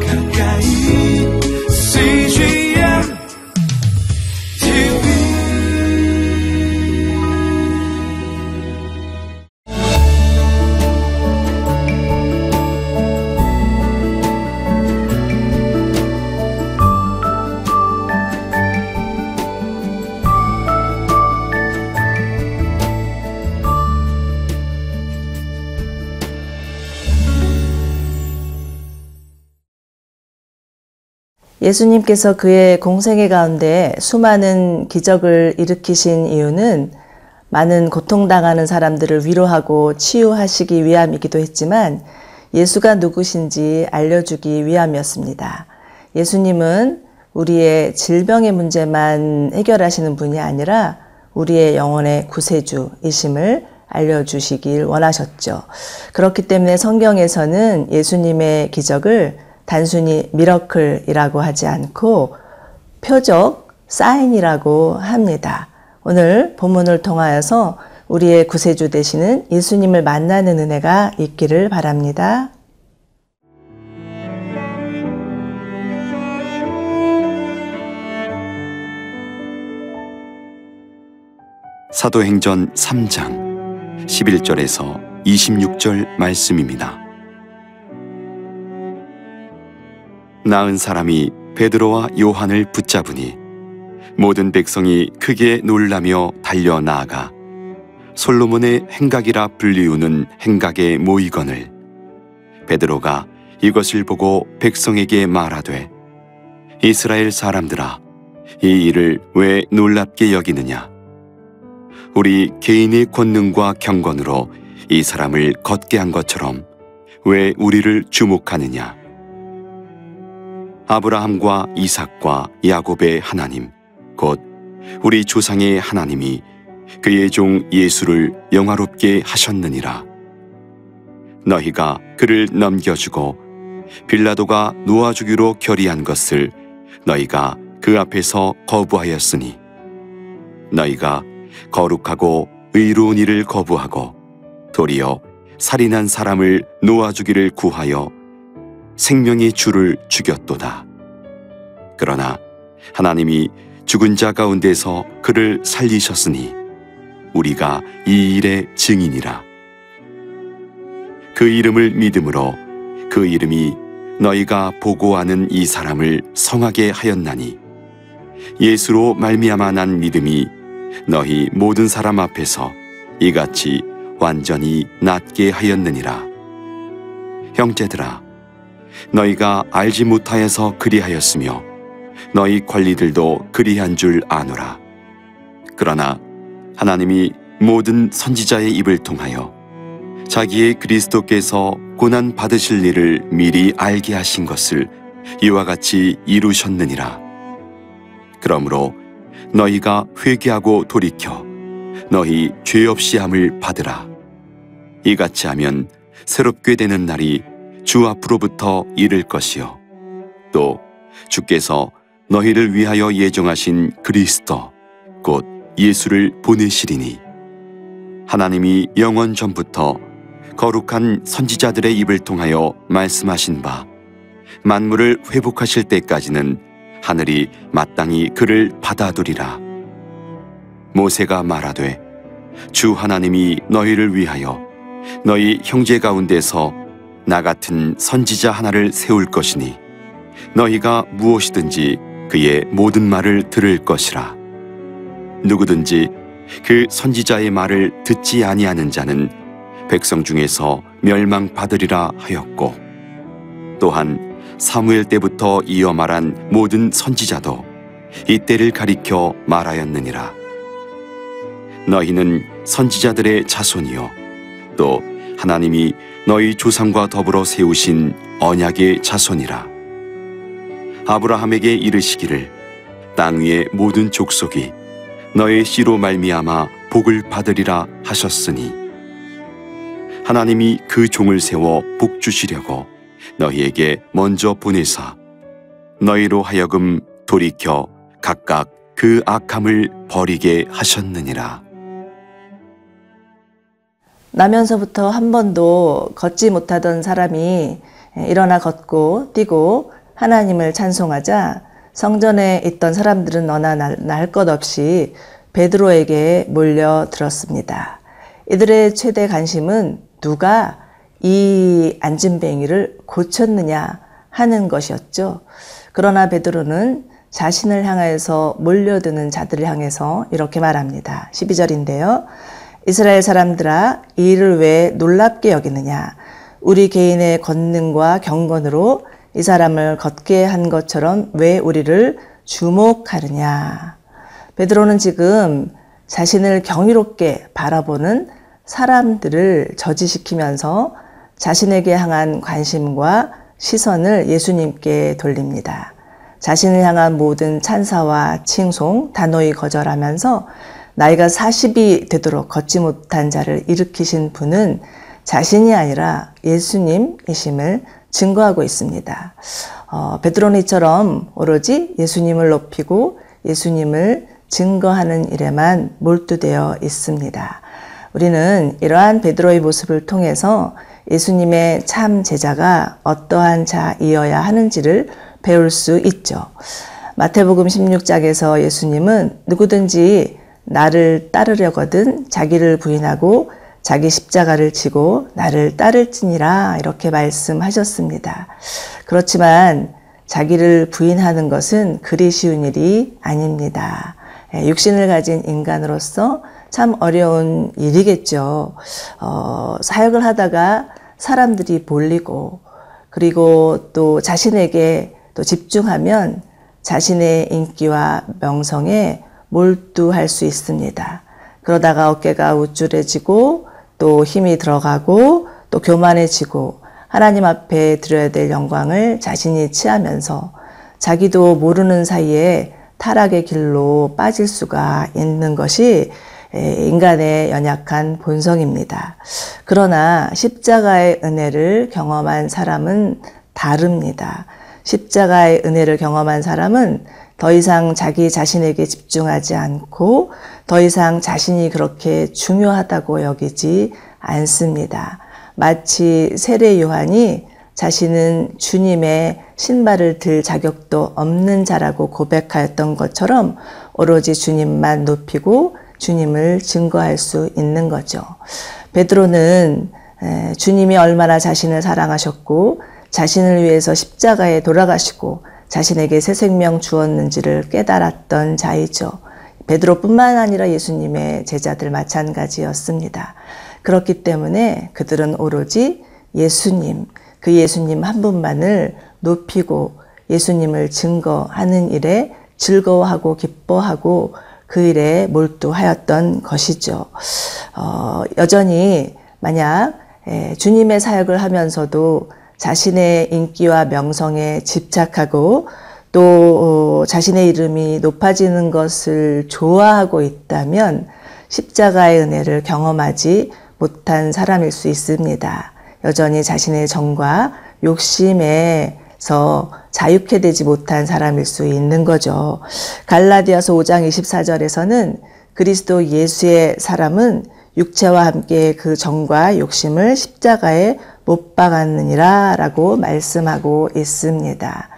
가까 예수님께서 그의 공생애 가운데 수많은 기적을 일으키신 이유는 많은 고통당하는 사람들을 위로하고 치유하시기 위함이기도 했지만 예수가 누구신지 알려주기 위함이었습니다. 예수님은 우리의 질병의 문제만 해결하시는 분이 아니라 우리의 영혼의 구세주이심을 알려주시길 원하셨죠. 그렇기 때문에 성경에서는 예수님의 기적을 단순히 미러클이라고 하지 않고 표적, 사인이라고 합니다. 오늘 본문을 통하여서 우리의 구세주 되시는 예수님을 만나는 은혜가 있기를 바랍니다. 사도행전 3장 11절에서 26절 말씀입니다. 나은 사람이 베드로와 요한을 붙잡으니 모든 백성이 크게 놀라며 달려 나아가 솔로몬의 행각이라 불리우는 행각에 모이거늘 베드로가 이것을 보고 백성에게 말하되 이스라엘 사람들아 이 일을 왜 놀랍게 여기느냐? 우리 개인의 권능과 경건으로 이 사람을 걷게 한 것처럼 왜 우리를 주목하느냐 아브라함과 이삭과 야곱의 하나님 곧 우리 조상의 하나님이 그의 종 예수를 영화롭게 하셨느니라. 너희가 그를 넘겨주고 빌라도가 놓아주기로 결의한 것을 너희가 그 앞에서 거부하였으니 너희가 거룩하고 의로운 일을 거부하고 도리어 살인한 사람을 놓아주기를 구하여 생명의 주를 죽였도다. 그러나 하나님이 죽은 자 가운데서 그를 살리셨으니 우리가 이 일의 증인이라. 그 이름을 믿음으로 그 이름이 너희가 보고하는 이 사람을 성하게 하였나니 예수로 말미암아 난 믿음이 너희 모든 사람 앞에서 이같이 완전히 낫게 하였느니라. 형제들아, 너희가 알지 못하여서 그리하였으며 너희 관리들도 그리한 줄 아노라. 그러나 하나님이 모든 선지자의 입을 통하여 자기의 그리스도께서 고난 받으실 일을 미리 알게 하신 것을 이와 같이 이루셨느니라. 그러므로 너희가 회개하고 돌이켜 너희 죄 없이 함을 받으라. 이같이 하면 새롭게 되는 날이 주 앞으로부터 이를 것이요. 또 주께서 너희를 위하여 예정하신 그리스도 곧 예수를 보내시리니 하나님이 영원 전부터 거룩한 선지자들의 입을 통하여 말씀하신 바 만물을 회복하실 때까지는 하늘이 마땅히 그를 받아두리라. 모세가 말하되 주 하나님이 너희를 위하여 너희 형제 가운데서 나 같은 선지자 하나를 세울 것이니 너희가 무엇이든지 그의 모든 말을 들을 것이라. 누구든지 그 선지자의 말을 듣지 아니하는 자는 백성 중에서 멸망받으리라 하였고 또한 사무엘 때부터 이어 말한 모든 선지자도 이때를 가리켜 말하였느니라. 너희는 선지자들의 자손이요 또 하나님이 너희 조상과 더불어 세우신 언약의 자손이라. 아브라함에게 이르시기를 땅 위의 모든 족속이 너의 씨로 말미암아 복을 받으리라 하셨으니 하나님이 그 종을 세워 복 주시려고 너희에게 먼저 보내사 너희로 하여금 돌이켜 각각 그 악함을 버리게 하셨느니라. 나면서부터 한 번도 걷지 못하던 사람이 예, 일어나 걷고 뛰고 하나님을 찬송하자 성전에 있던 사람들은 너나 날 것 없이 베드로에게 몰려들었습니다. 이들의 최대 관심은 누가 이 안진뱅이를 고쳤느냐 하는 것이었죠. 그러나 베드로는 자신을 향해서 몰려드는 자들을 향해서 이렇게 말합니다. 12절인데요. 이스라엘 사람들아 이 일을 왜 놀랍게 여기느냐 우리 개인의 권능과 경건으로 이 사람을 걷게 한 것처럼 왜 우리를 주목하느냐 베드로는 지금 자신을 경이롭게 바라보는 사람들을 저지시키면서 자신에게 향한 관심과 시선을 예수님께 돌립니다. 자신을 향한 모든 찬사와 칭송 단호히 거절하면서 나이가 40이 되도록 걷지 못한 자를 일으키신 분은 자신이 아니라 예수님이심을 증거하고 있습니다. 어, 베드로는 이처럼 오로지 예수님을 높이고 예수님을 증거하는 일에만 몰두되어 있습니다. 우리는 이러한 베드로의 모습을 통해서 예수님의 참 제자가 어떠한 자이어야 하는지를 배울 수 있죠. 마태복음 16장에서 예수님은 누구든지 나를 따르려거든 자기를 부인하고 자기 십자가를 지고 나를 따를지니라 이렇게 말씀하셨습니다. 그렇지만 자기를 부인하는 것은 그리 쉬운 일이 아닙니다. 예, 육신을 가진 인간으로서 참 어려운 일이겠죠. 어, 사역을 하다가 사람들이 몰리고 그리고 또 자신에게 또 집중하면 자신의 인기와 명성에 몰두할 수 있습니다. 그러다가 어깨가 우쭐해지고 또 힘이 들어가고 또 교만해지고 하나님 앞에 드려야 될 영광을 자신이 취하면서 자기도 모르는 사이에 타락의 길로 빠질 수가 있는 것이 인간의 연약한 본성입니다. 그러나 십자가의 은혜를 경험한 사람은 다릅니다. 십자가의 은혜를 경험한 사람은 더 이상 자기 자신에게 집중하지 않고 더 이상 자신이 그렇게 중요하다고 여기지 않습니다. 마치 세례 요한이 자신은 주님의 신발을 들 자격도 없는 자라고 고백하였던 것처럼 오로지 주님만 높이고 주님을 증거할 수 있는 거죠. 베드로는 주님이 얼마나 자신을 사랑하셨고 자신을 위해서 십자가에 돌아가시고 자신에게 새 생명 주었는지를 깨달았던 자이죠. 베드로뿐만 아니라 예수님의 제자들 마찬가지였습니다. 그렇기 때문에 그들은 오로지 예수님, 그 예수님 한 분만을 높이고 예수님을 증거하는 일에 즐거워하고 기뻐하고 그 일에 몰두하였던 것이죠. 어, 여전히 만약 에, 주님의 사역을 하면서도 자신의 인기와 명성에 집착하고 또 어, 자신의 이름이 높아지는 것을 좋아하고 있다면 십자가의 은혜를 경험하지 못한 사람일 수 있습니다. 여전히 자신의 정과 욕심에서 자유케 되지 못한 사람일 수 있는 거죠. 갈라디아서 5장 24절에서는 그리스도 예수의 사람은 육체와 함께 그 정과 욕심을 십자가에 못 박았느니라 라고 말씀하고 있습니다.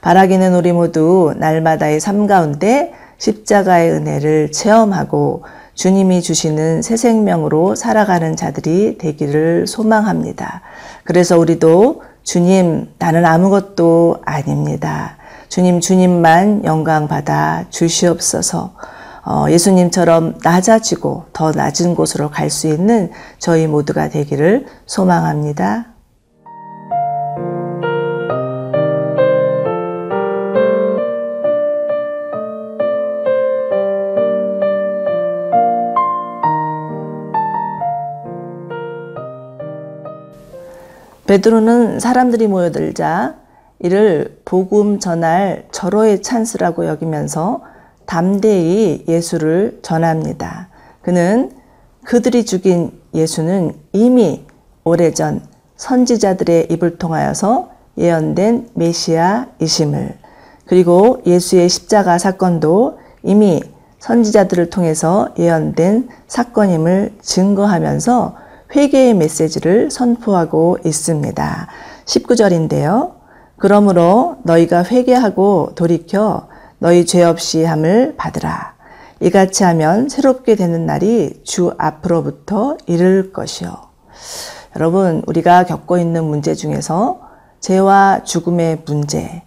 바라기는 우리 모두 날마다의 삶 가운데 십자가의 은혜를 체험하고 주님이 주시는 새 생명으로 살아가는 자들이 되기를 소망합니다. 그래서 우리도 주님, 나는 아무것도 아닙니다. 주님, 주님만 영광 받아 주시옵소서. 어, 예수님처럼 낮아지고 더 낮은 곳으로 갈 수 있는 저희 모두가 되기를 소망합니다. 베드로는 사람들이 모여들자 이를 복음 전할 절호의 찬스라고 여기면서 담대히 예수를 전합니다. 그는 그들이 죽인 예수는 이미 오래전 선지자들의 입을 통하여서 예언된 메시아이심을 그리고 예수의 십자가 사건도 이미 선지자들을 통해서 예언된 사건임을 증거하면서 회개의 메시지를 선포하고 있습니다. 19절인데요. 그러므로 너희가 회개하고 돌이켜 너희 죄 없이 함을 받으라. 이같이 하면 새롭게 되는 날이 주 앞으로부터 이를 것이요. 여러분, 우리가 겪고 있는 문제 중에서 죄와 죽음의 문제,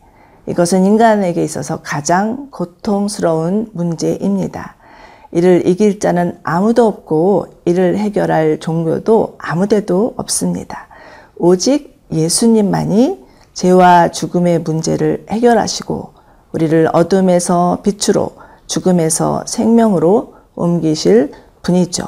이것은 인간에게 있어서 가장 고통스러운 문제입니다. 이를 이길 자는 아무도 없고 이를 해결할 종교도 아무데도 없습니다. 오직 예수님만이 죄와 죽음의 문제를 해결하시고 우리를 어둠에서 빛으로 죽음에서 생명으로 옮기실 분이죠.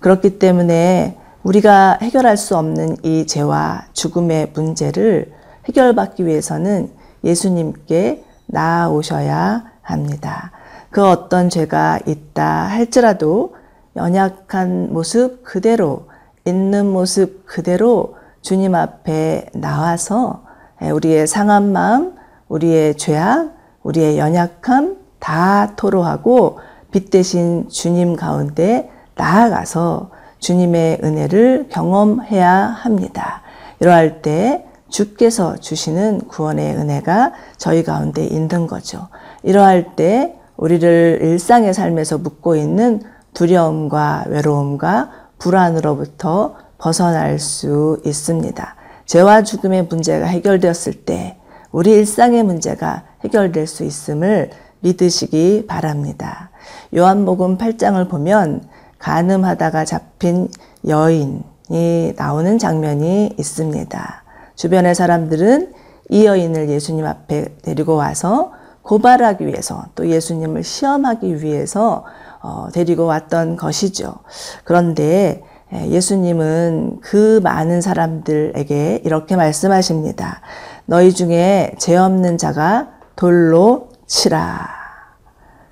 그렇기 때문에 우리가 해결할 수 없는 이 죄와 죽음의 문제를 해결받기 위해서는 예수님께 나아오셔야 합니다. 그 어떤 죄가 있다 할지라도 연약한 모습 그대로 있는 모습 그대로 주님 앞에 나와서 우리의 상한 마음, 우리의 죄악, 우리의 연약함 다 토로하고 빛 대신 주님 가운데 나아가서 주님의 은혜를 경험해야 합니다. 이러할 때 주께서 주시는 구원의 은혜가 저희 가운데 있는 거죠. 이러할 때 우리를 일상의 삶에서 묻고 있는 두려움과 외로움과 불안으로부터 벗어날 수 있습니다. 죄와 죽음의 문제가 해결되었을 때 우리 일상의 문제가 해결될 수 있음을 믿으시기 바랍니다. 요한복음 8장을 보면 가늠하다가 잡힌 여인이 나오는 장면이 있습니다. 주변의 사람들은 이 여인을 예수님 앞에 데리고 와서 고발하기 위해서 또 예수님을 시험하기 위해서 어, 데리고 왔던 것이죠. 그런데 예수님은 그 많은 사람들에게 이렇게 말씀하십니다. 너희 중에 죄 없는 자가 돌로 치라.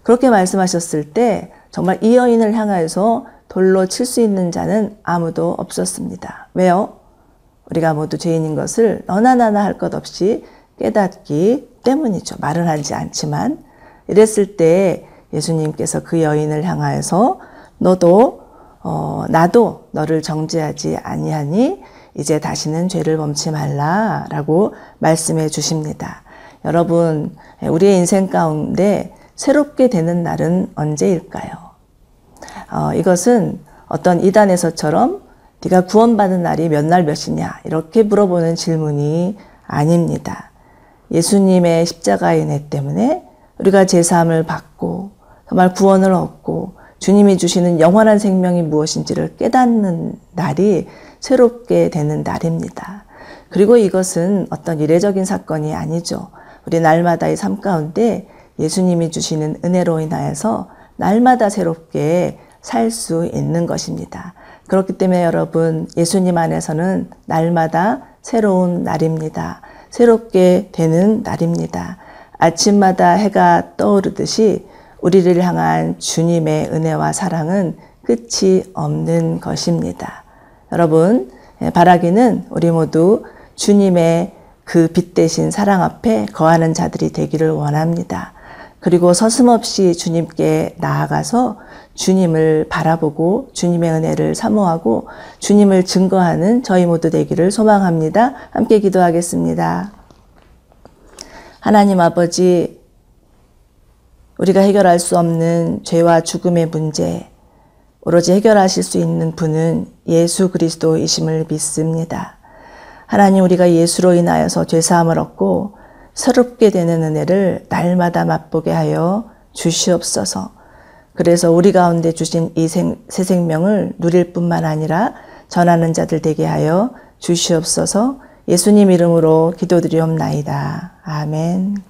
그렇게 말씀하셨을 때 정말 이 여인을 향하여서 돌로 칠 수 있는 자는 아무도 없었습니다. 왜요? 우리가 모두 죄인인 것을 너나 나나 할 것 없이 깨닫기 때문이죠. 말을 하지 않지만. 이랬을 때 예수님께서 그 여인을 향하여서 너도 어, 나도 너를 정죄하지 아니하니 이제 다시는 죄를 범치 말라라고 말씀해 주십니다. 여러분, 우리의 인생 가운데 새롭게 되는 날은 언제일까요? 어, 이것은 어떤 이단에서처럼 네가 구원받은 날이 몇 날 몇이냐 이렇게 물어보는 질문이 아닙니다. 예수님의 십자가의 은혜 때문에 우리가 제사함을 받고 정말 구원을 얻고 주님이 주시는 영원한 생명이 무엇인지를 깨닫는 날이 새롭게 되는 날입니다. 그리고 이것은 어떤 이례적인 사건이 아니죠. 우리 날마다의 삶 가운데 예수님이 주시는 은혜로 인하여서 날마다 새롭게 살 수 있는 것입니다. 그렇기 때문에 여러분, 예수님 안에서는 날마다 새로운 날입니다. 새롭게 되는 날입니다. 아침마다 해가 떠오르듯이 우리를 향한 주님의 은혜와 사랑은 끝이 없는 것입니다. 여러분, 바라기는 우리 모두 주님의 그 빛 대신 사랑 앞에 거하는 자들이 되기를 원합니다. 그리고 서슴없이 주님께 나아가서 주님을 바라보고 주님의 은혜를 사모하고 주님을 증거하는 저희 모두 되기를 소망합니다. 함께 기도하겠습니다. 하나님 아버지, 우리가 해결할 수 없는 죄와 죽음의 문제, 오로지 해결하실 수 있는 분은 예수 그리스도이심을 믿습니다. 하나님 우리가 예수로 인하여서 죄사함을 얻고 새롭게 되는 은혜를 날마다 맛보게 하여 주시옵소서. 그래서 우리 가운데 주신 이 새 생명을 누릴 뿐만 아니라 전하는 자들 되게 하여 주시옵소서. 예수님 이름으로 기도드리옵나이다. 아멘.